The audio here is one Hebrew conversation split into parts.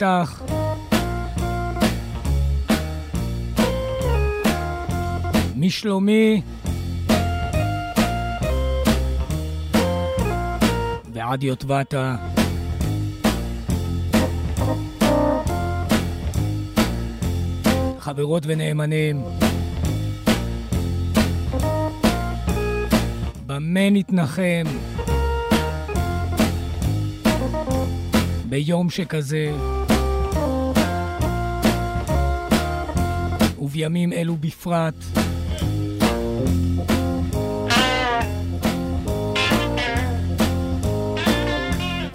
ועד יפתח. משלומי ועד יוטבתה. חברות ונאמנים, במה נתנחם ביום שכזה ובימים אלו בפרט.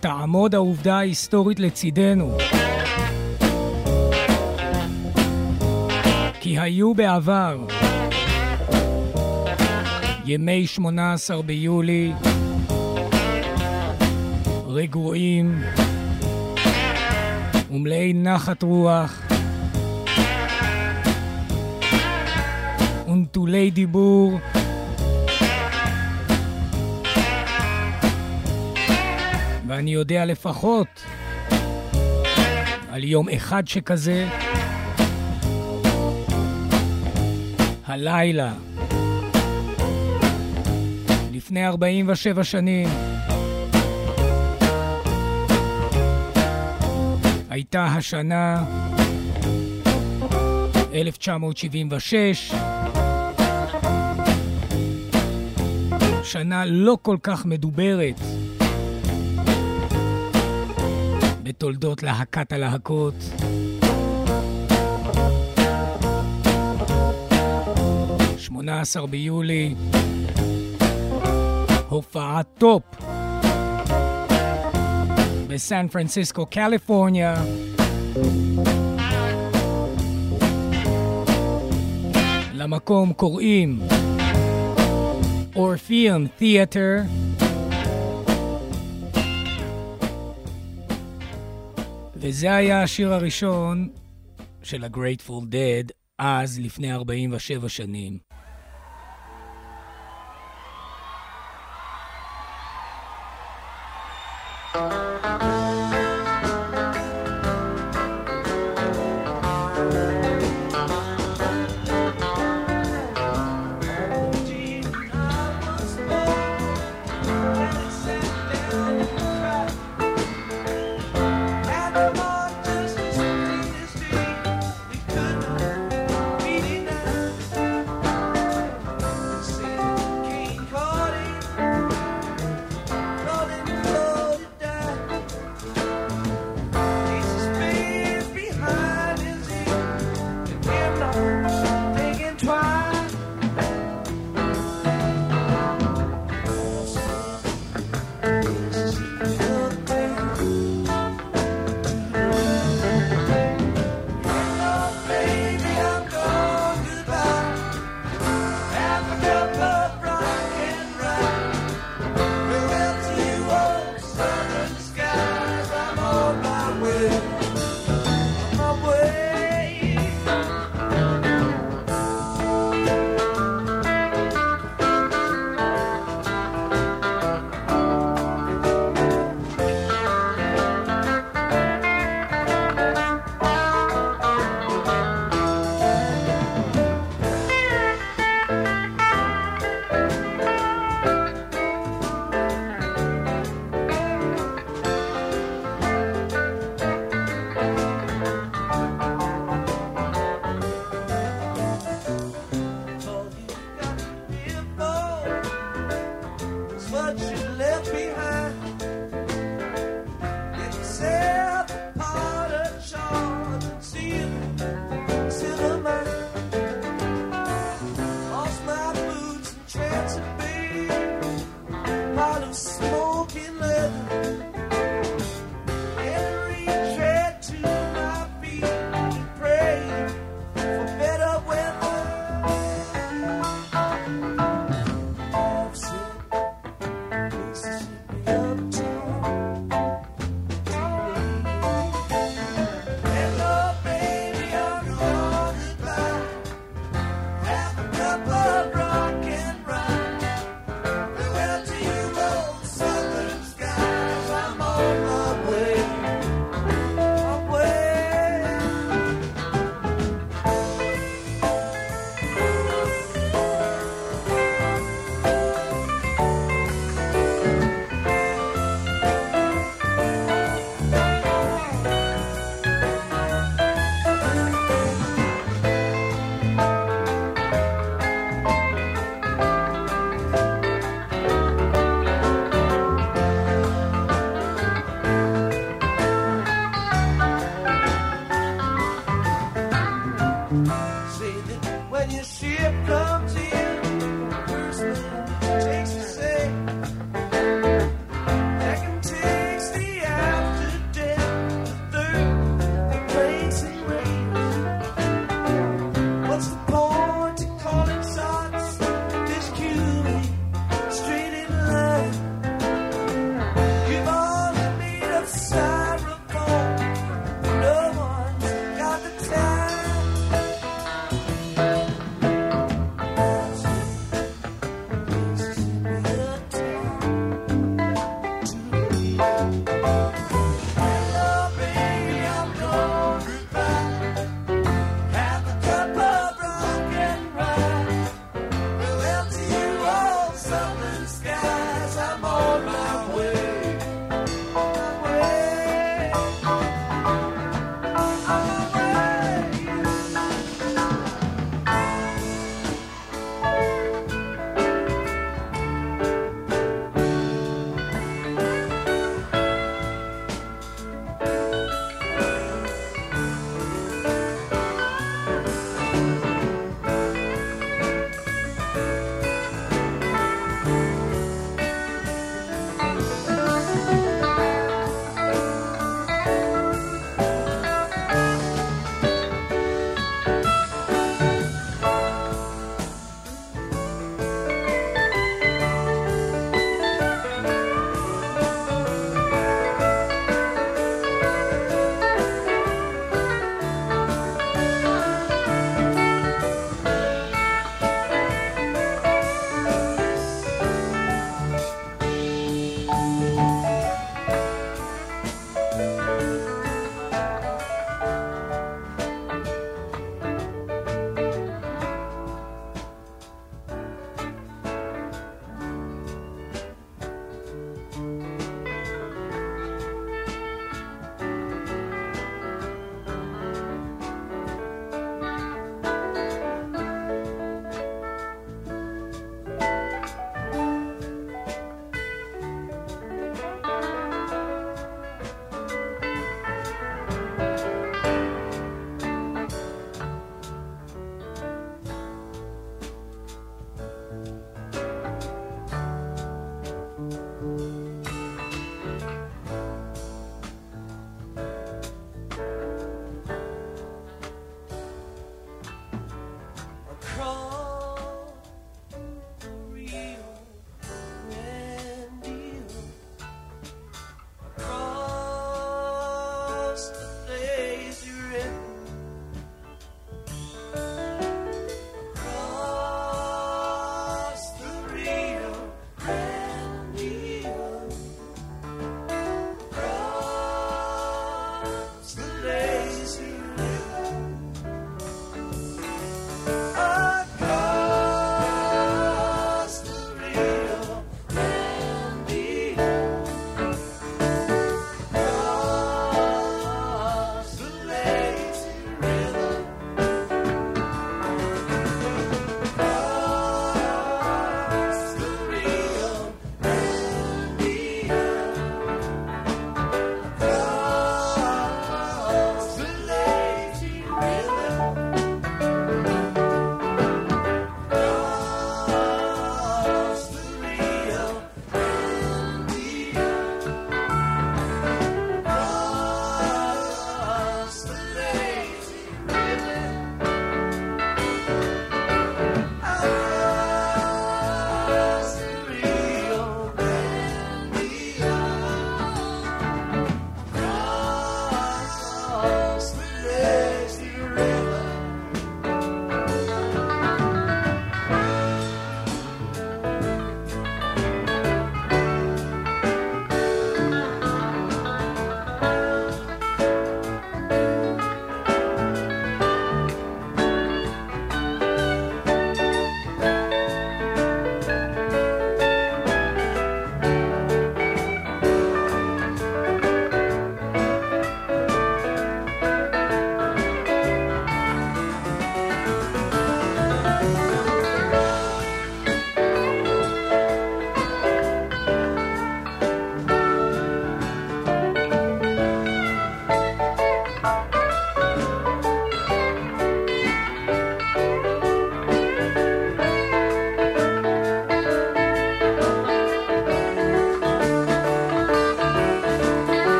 תעמוד העובדה ההיסטורית לצידנו. כי היו בעבר ימי 18 ביולי רגועים ומלאי נחת רוח ונטולי דיבור. ואני יודע לפחות על יום אחד שכזה, הלילה, לפני 47 שנים, הייתה השנה 1976, שנה לא כל כך מדוברת. בתולדות להקת הלהקות. שמונה עשר ביולי, הופעת top בסן פרנסיסקו, קליפורניה. למקום קוראים Orpheum Theatre. וזה היה השיר הראשון של ה-Grateful Dead, אז, לפני 47 שנים.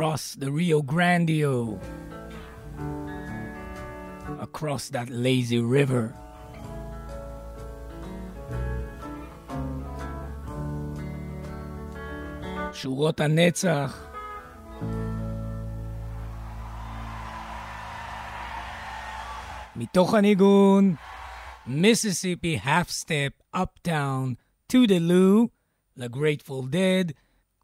across the Rio Grande, across that lazy river. שורות הנצח. מתוך הניגון, Mississippi half step uptown to the loo, Grateful Dead.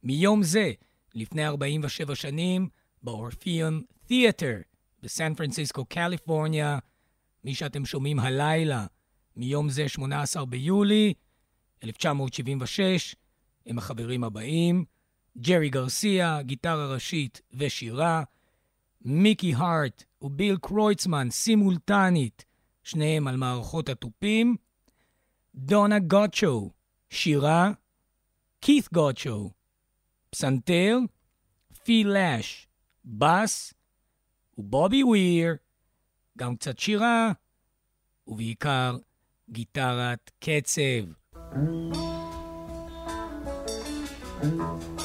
מיום זה, לפני 47 שנים באורפיון תיאטר בסן פרנסיסקו, קליפורניה. מי שאתם שומעים הלילה, מיום זה 18 ביולי 1976, הם החברים הבאים, ג'רי גרסיה, גיטרה ראשית ושירה, מיקי הארט וביל קרויצמן סימולטנית, שניהם על מערכות התופים, דונה גוטשו, שירה, כית' גוטשו, Santel, Phil Lash, בס, ובובי וויר, גם קצת שירה, ובעיקר גיטרת קצב. thank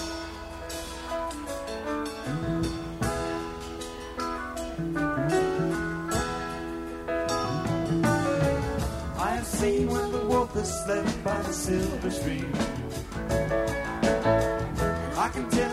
seen when the walkers slept by the silver stream. I can tell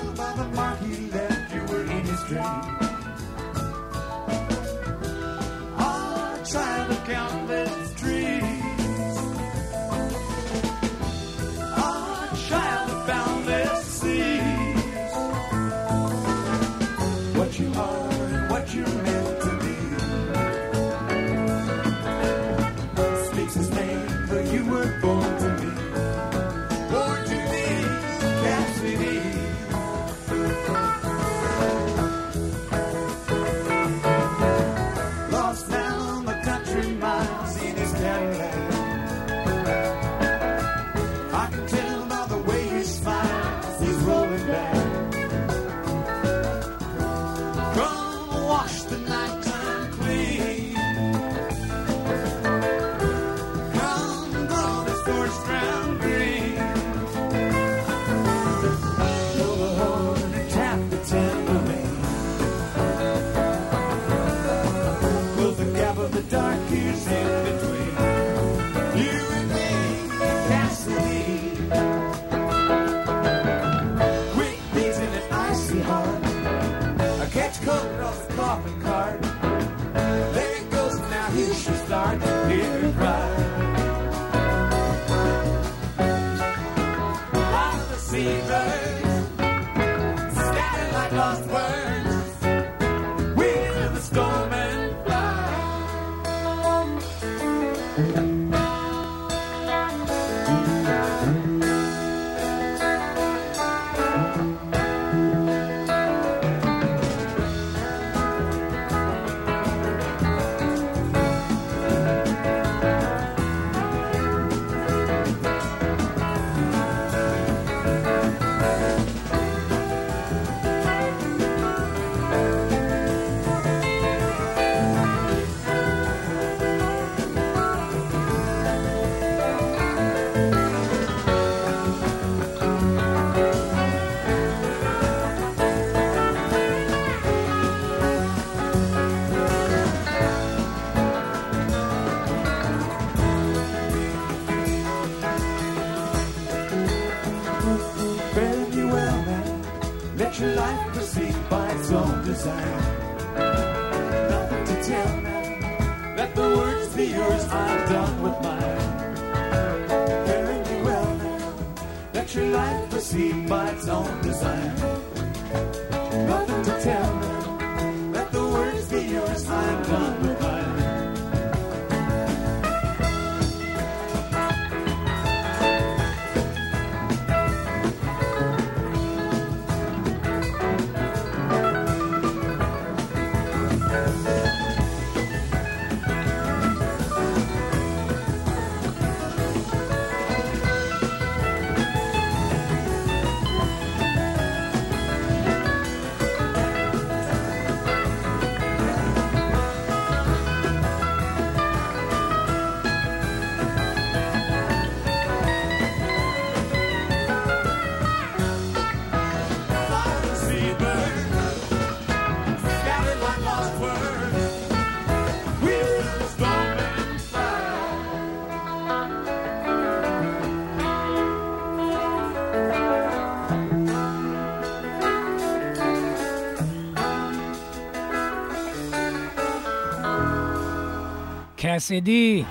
Cassidy,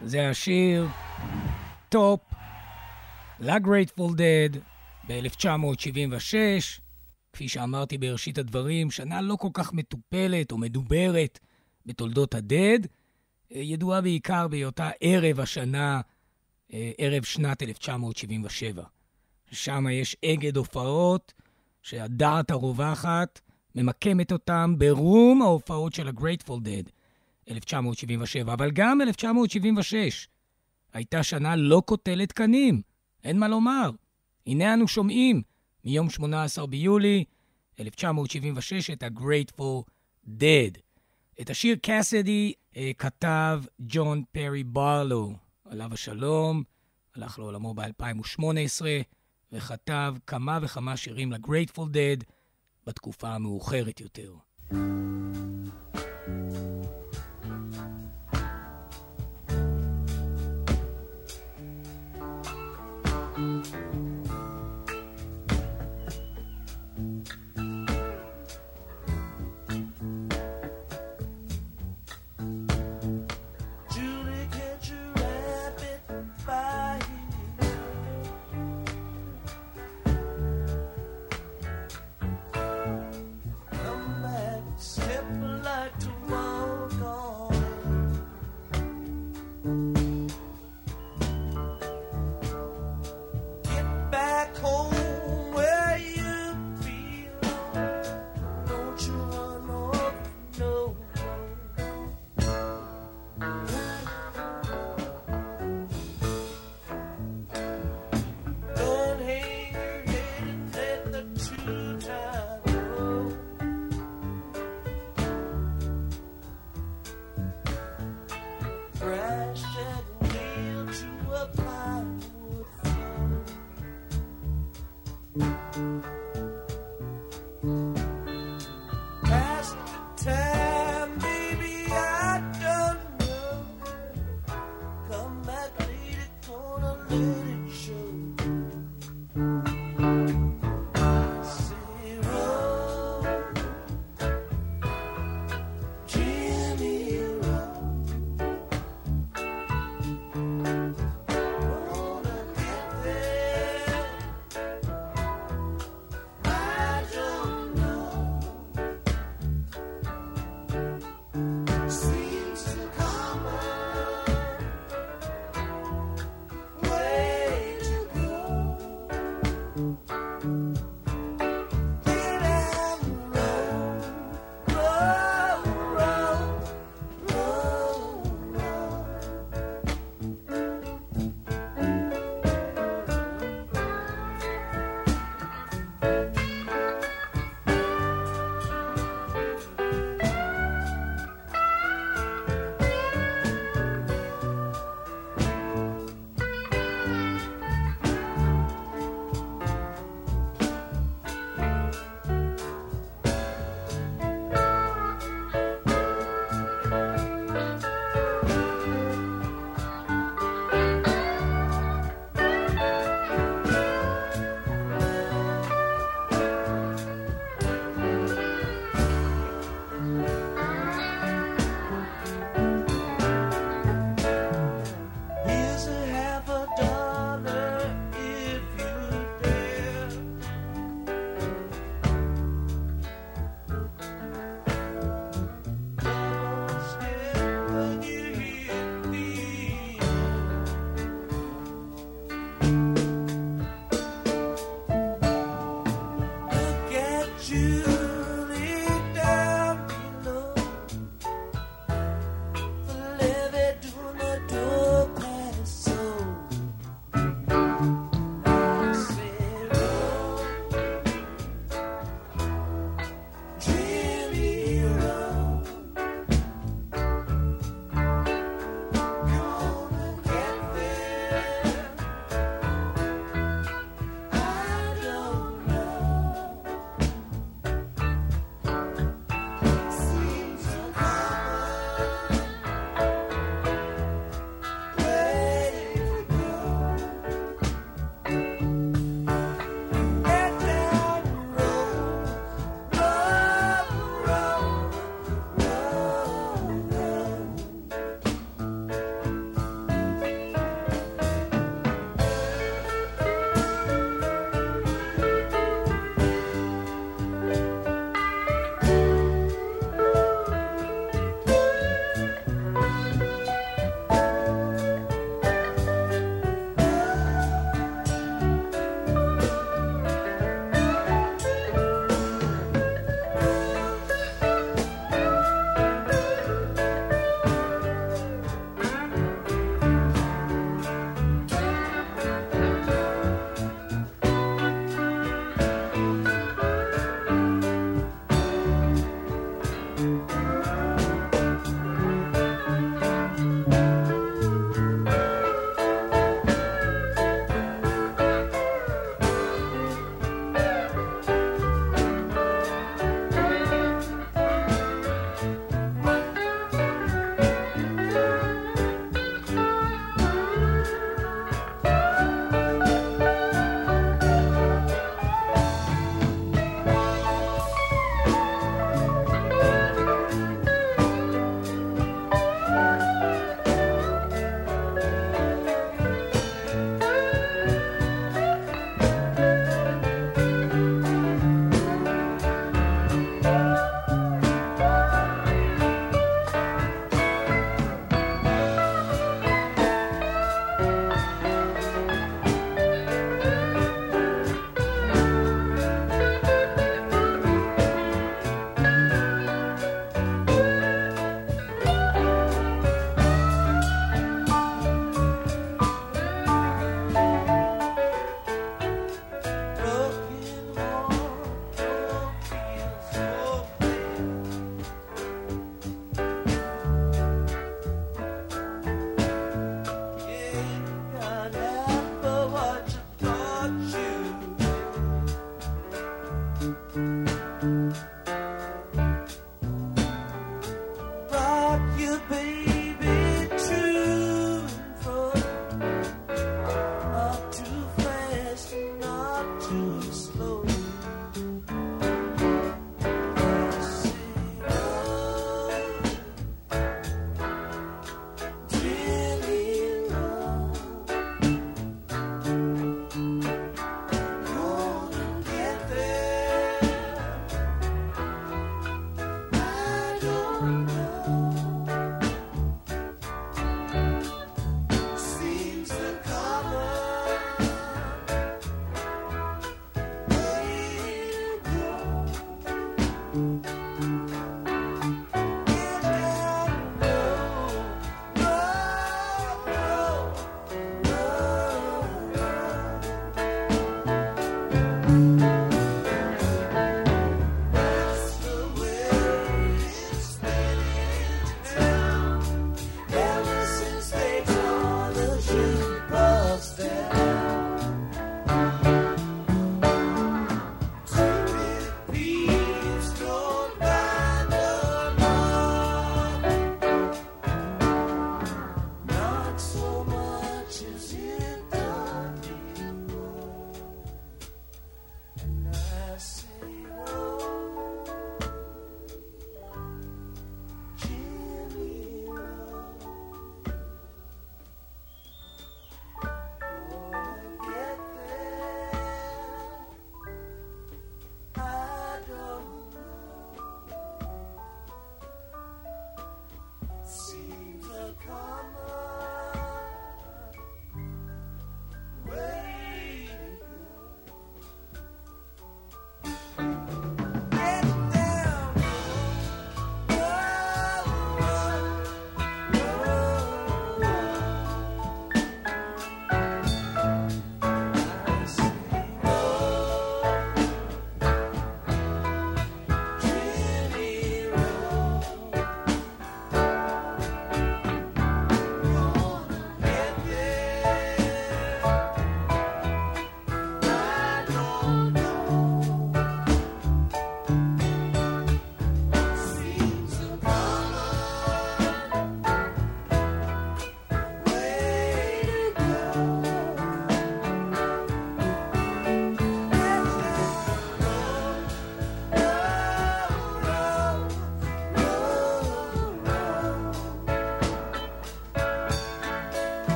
זה השיר top ל Grateful Dead ב-1976. כפי שאמרתי בראשית הדברים, שנה לא כל כך מטופלת או מדוברת בתולדות ה Dead, ידועה בעיקר בהיותה ערב השנה, אה, ערב שנת 1977. שם יש אגד הופעות שהדעת הרווחת ממקמת אותם ברום ההופעות של ה-Grateful Dead, 1977. אבל גם 1976 הייתה שנה לא קוטלת קנים, אין מה לומר. הנה אנו שומעים מיום 18 ביולי 1976 את ה-Grateful Dead. את השיר קאסדי אה, כתב ג'ון פרי ברלו, עליו השלום, הלך לעולמו ב-2018, וכתב כמה וכמה שירים ל-Grateful Dead בתקופה המאוחרת יותר. Step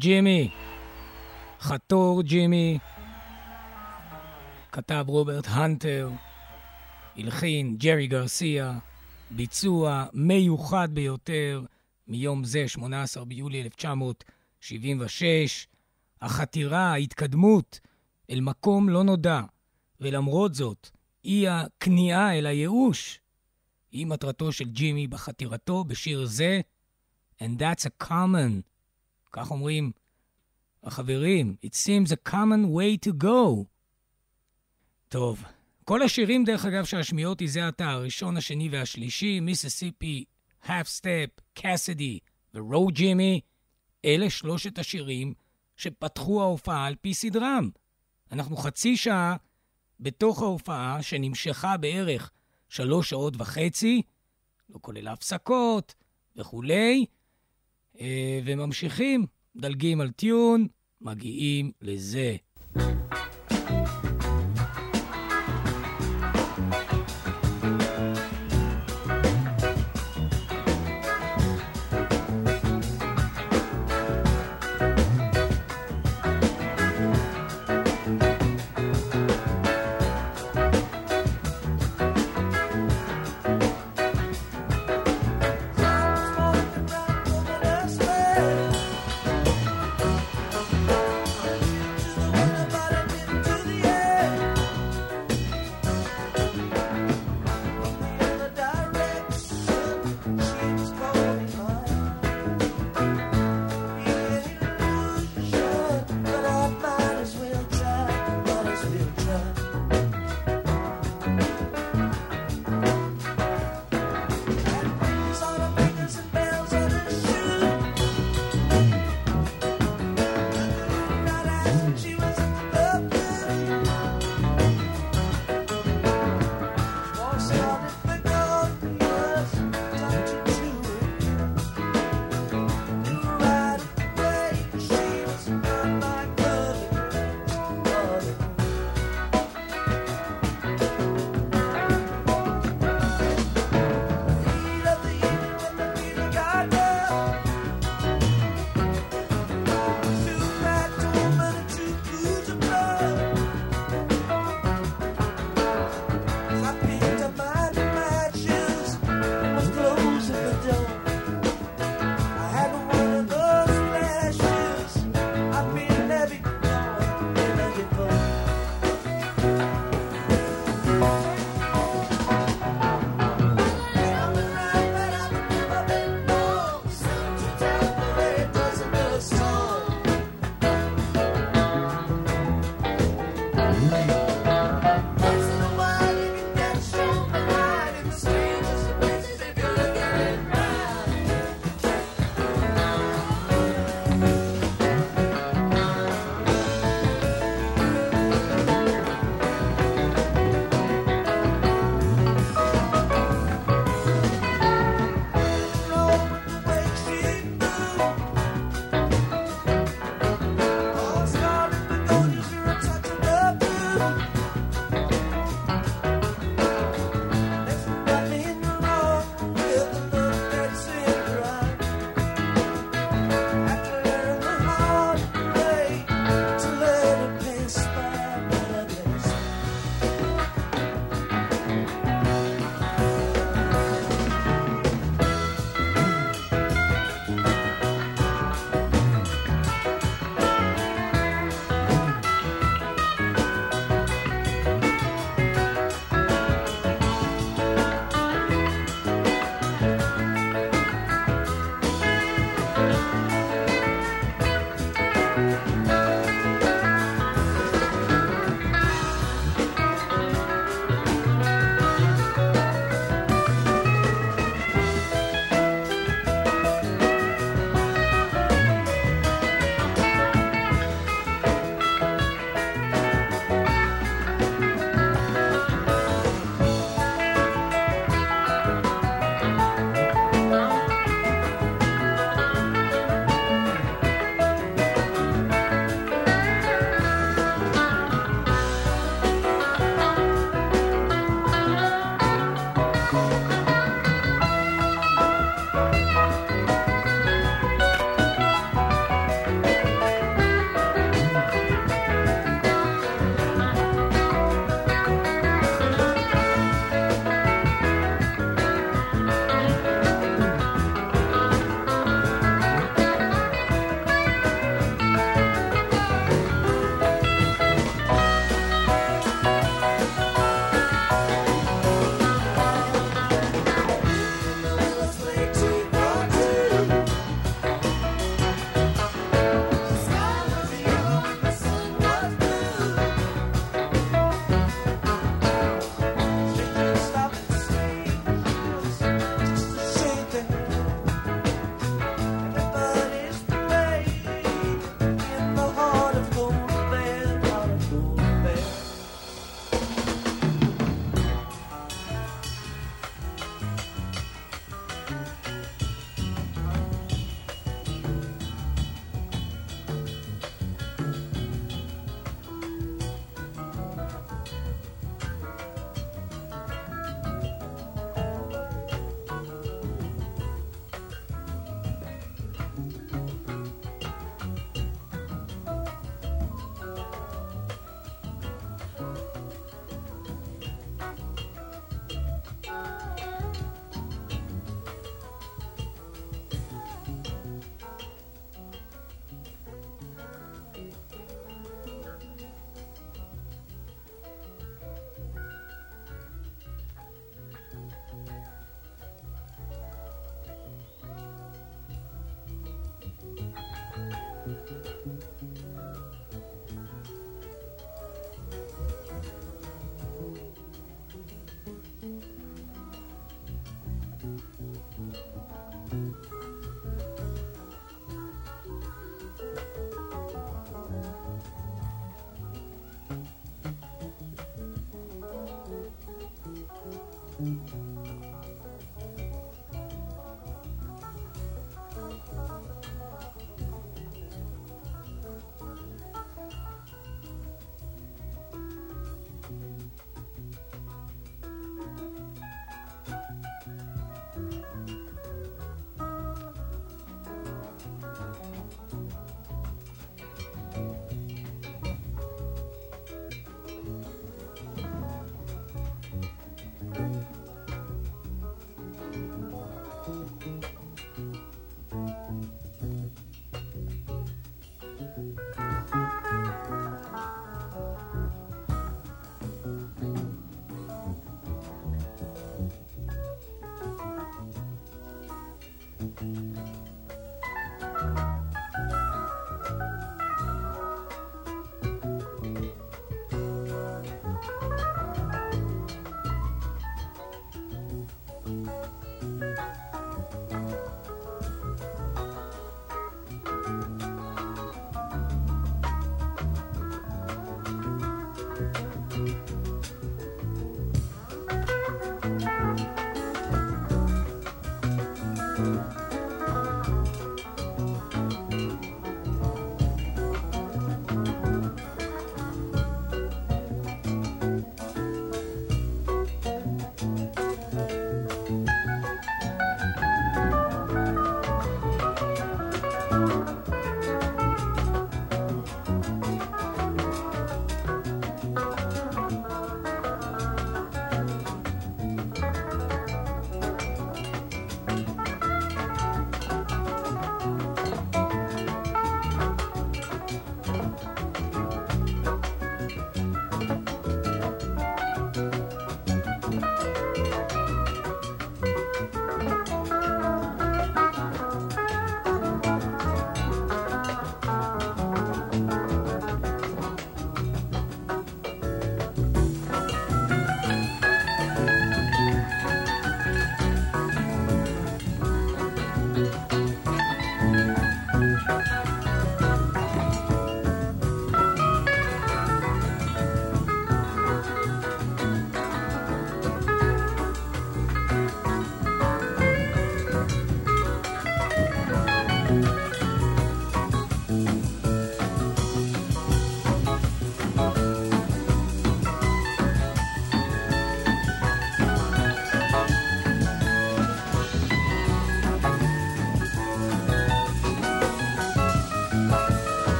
ג'ימי, חתור ג'ימי, כתב רוברט הנטר, הלחין ג'רי גרסיה, ביצוע מיוחד ביותר מיום זה, 18 ביולי 1976, החתירה, ההתקדמות אל מקום לא נודע, ולמרות זאת, אי הכניעה אל הייאוש, היא מטרתו של ג'ימי בחתירתו בשיר זה, And that's a common, כך אומרים החברים, It seems a common way to go. טוב, כל השירים, דרך אגב, שהשמיעות היא זה עתה, הראשון, השני והשלישי, מיסיסיפי, Half Step, קאסידי ו-Row Jimmy, אלה שלושת השירים שפתחו ההופעה על פי סדרם. אנחנו חצי שעה בתוך ההופעה, שנמשכה בערך שלוש שעות וחצי, לא כולל הפסקות וכולי, וממשיכים, דלגים על טיון, מגיעים לזה.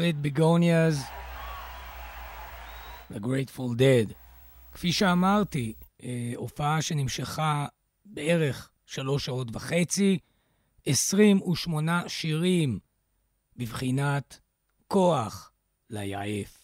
Scarlet Begonias, The Grateful Dead. כפי שאמרתי, אה, הופעה שנמשכה בערך שלוש שעות וחצי, 28 שירים בבחינת כוח ליעף.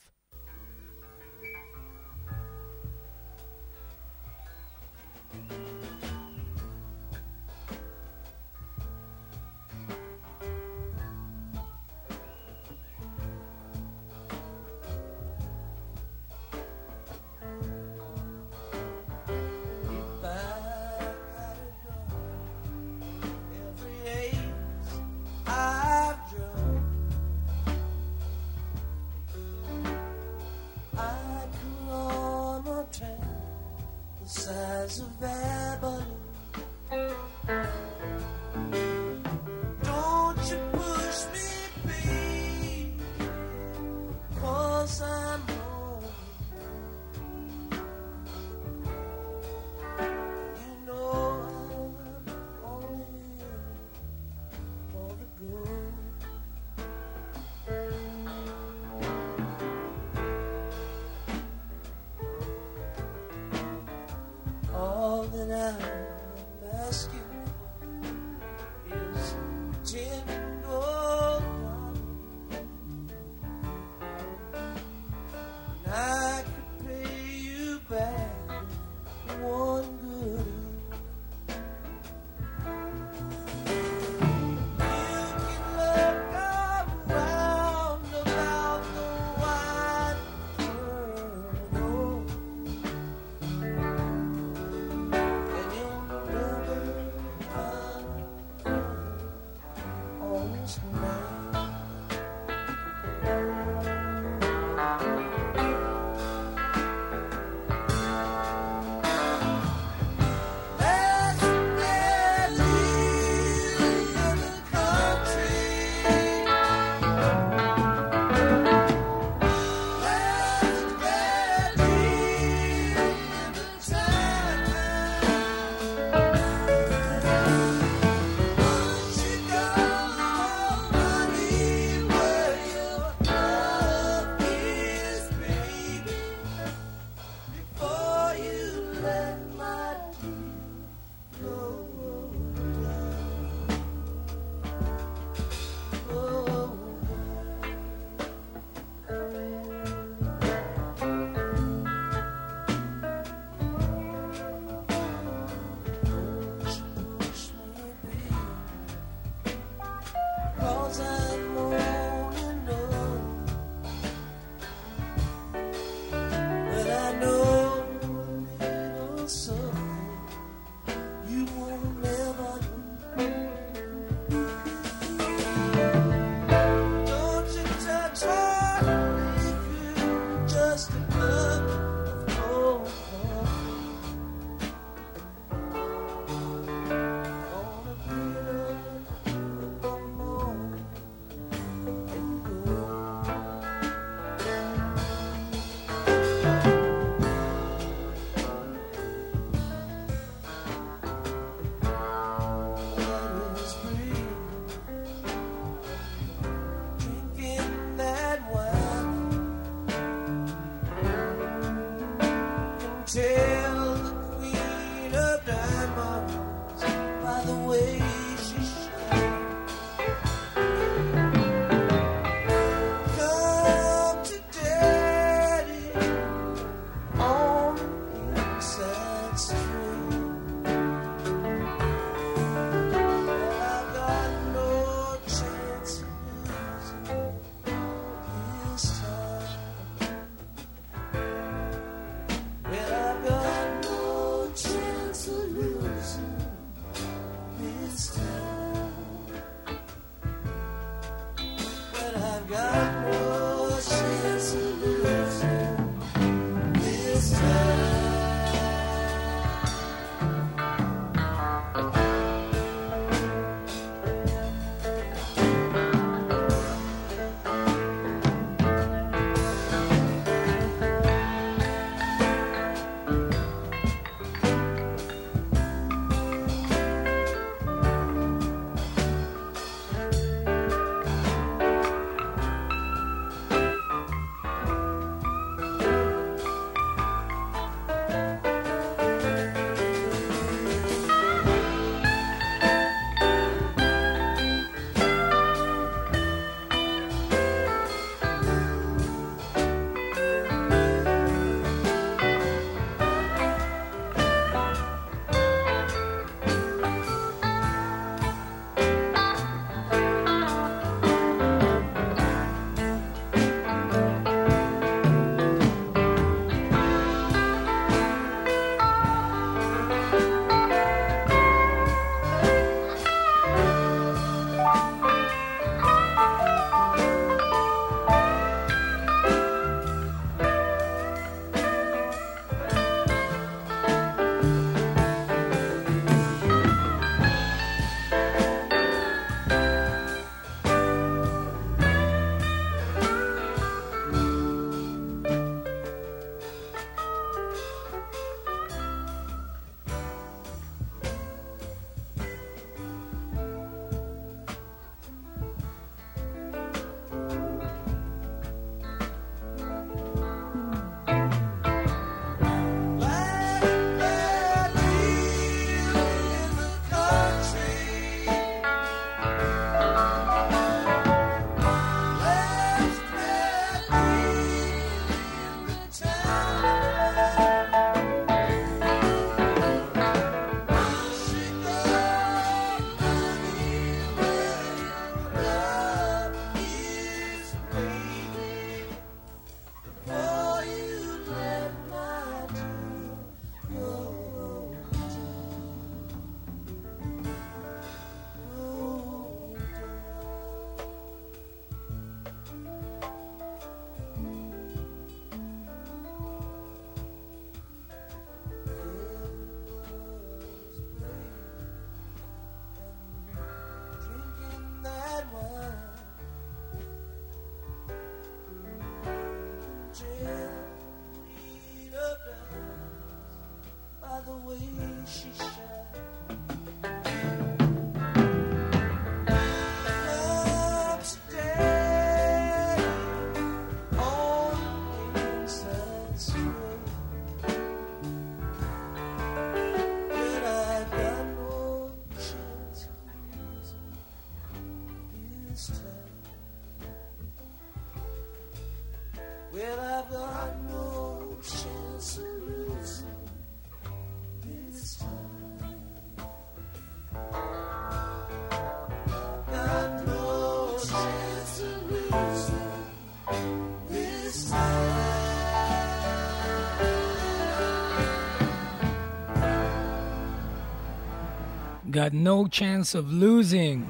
Got no chance of losing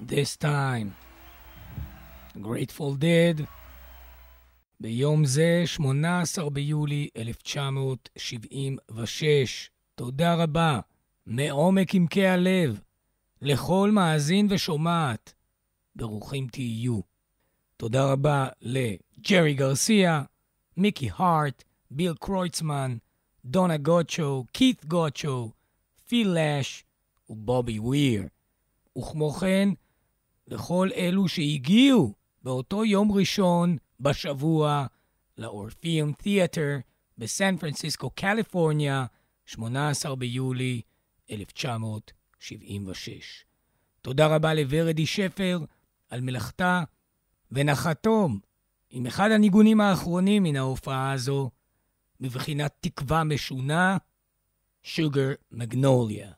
this time. Grateful Dead, ביום זה, 18 ביולי 1976. תודה רבה, מעומק עמקי הלב, לכל מאזין ושומעת. ברוכים תהיו. תודה רבה לג'רי גרסיה, מיקי הארט, ביל קרויצמן, דונה גוצ'ו, כית גוצ'ו, פיל לאש, ובובי וויר. וכמו כן, לכל אלו שהגיעו באותו יום ראשון בשבוע לאורפיום תיאטר בסן פרנסיסקו, קליפורניה, 18 ביולי 1976. תודה רבה לוורדי שפר על מלאכתה, ונחתום עם אחד הניגונים האחרונים מן ההופעה הזו, בבחינת תקווה משונה, שוגר מגנוליה.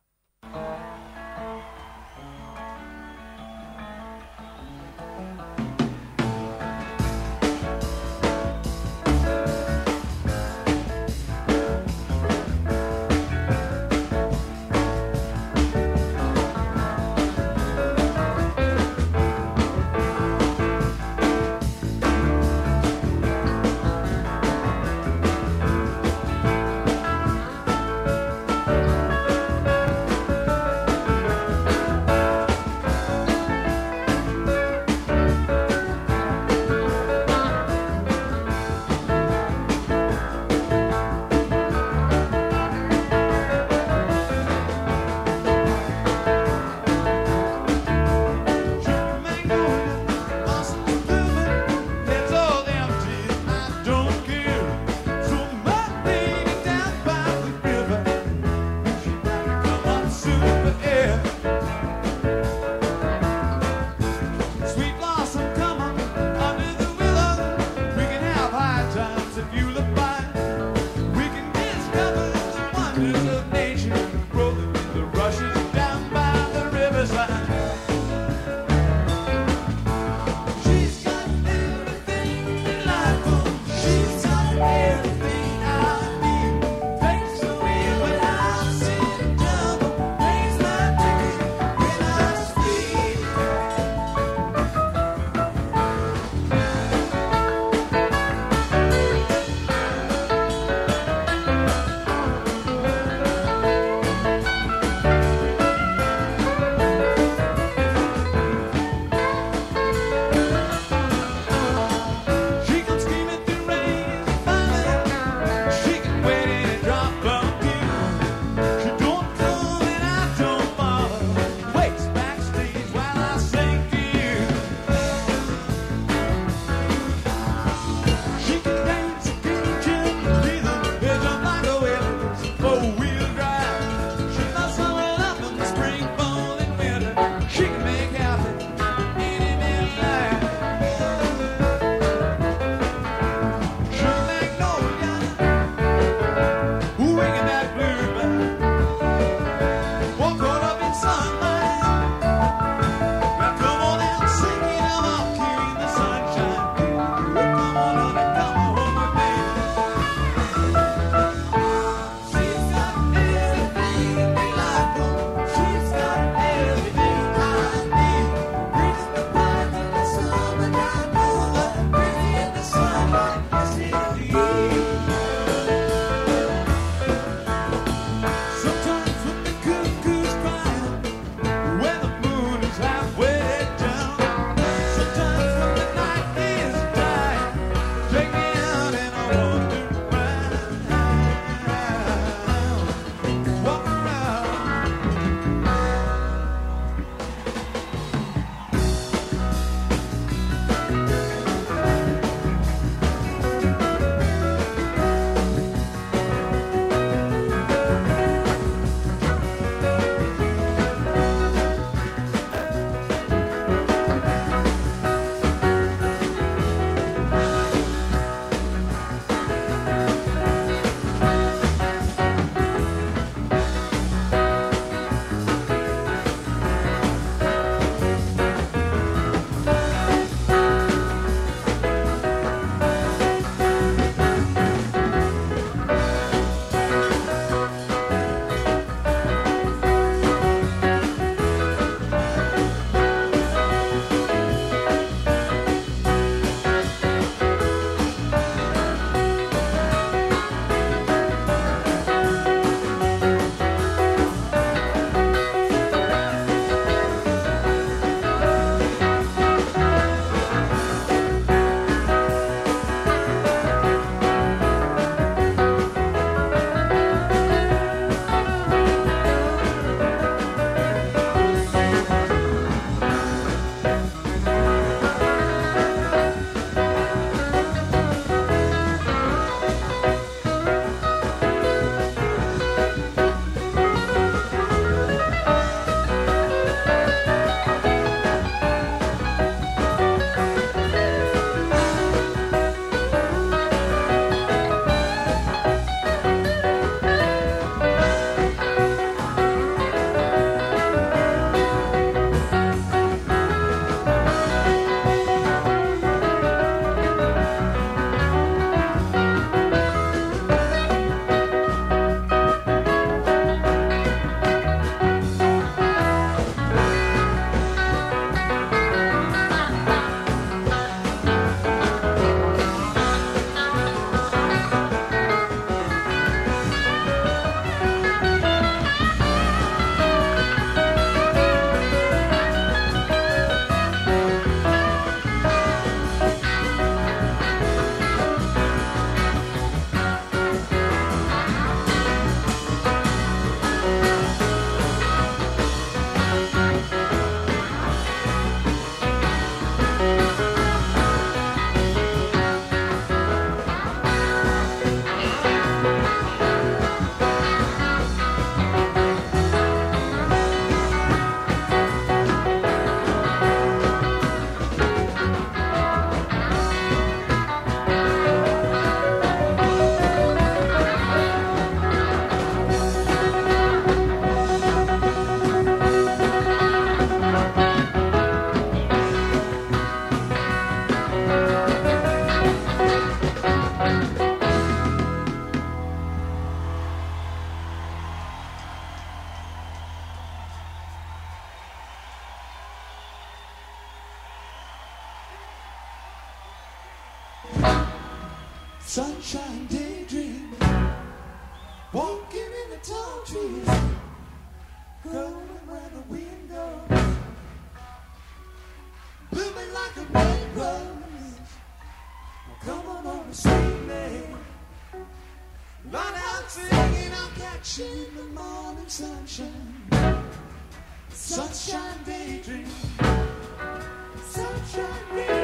Sunshine daydream. Walking in the tall trees. Going where the wind goes. Blooming like a red rose. Come on over, sweet me. Run out singing, I'll catch you in the morning sunshine. Sunshine daydream. Sunshine daydream.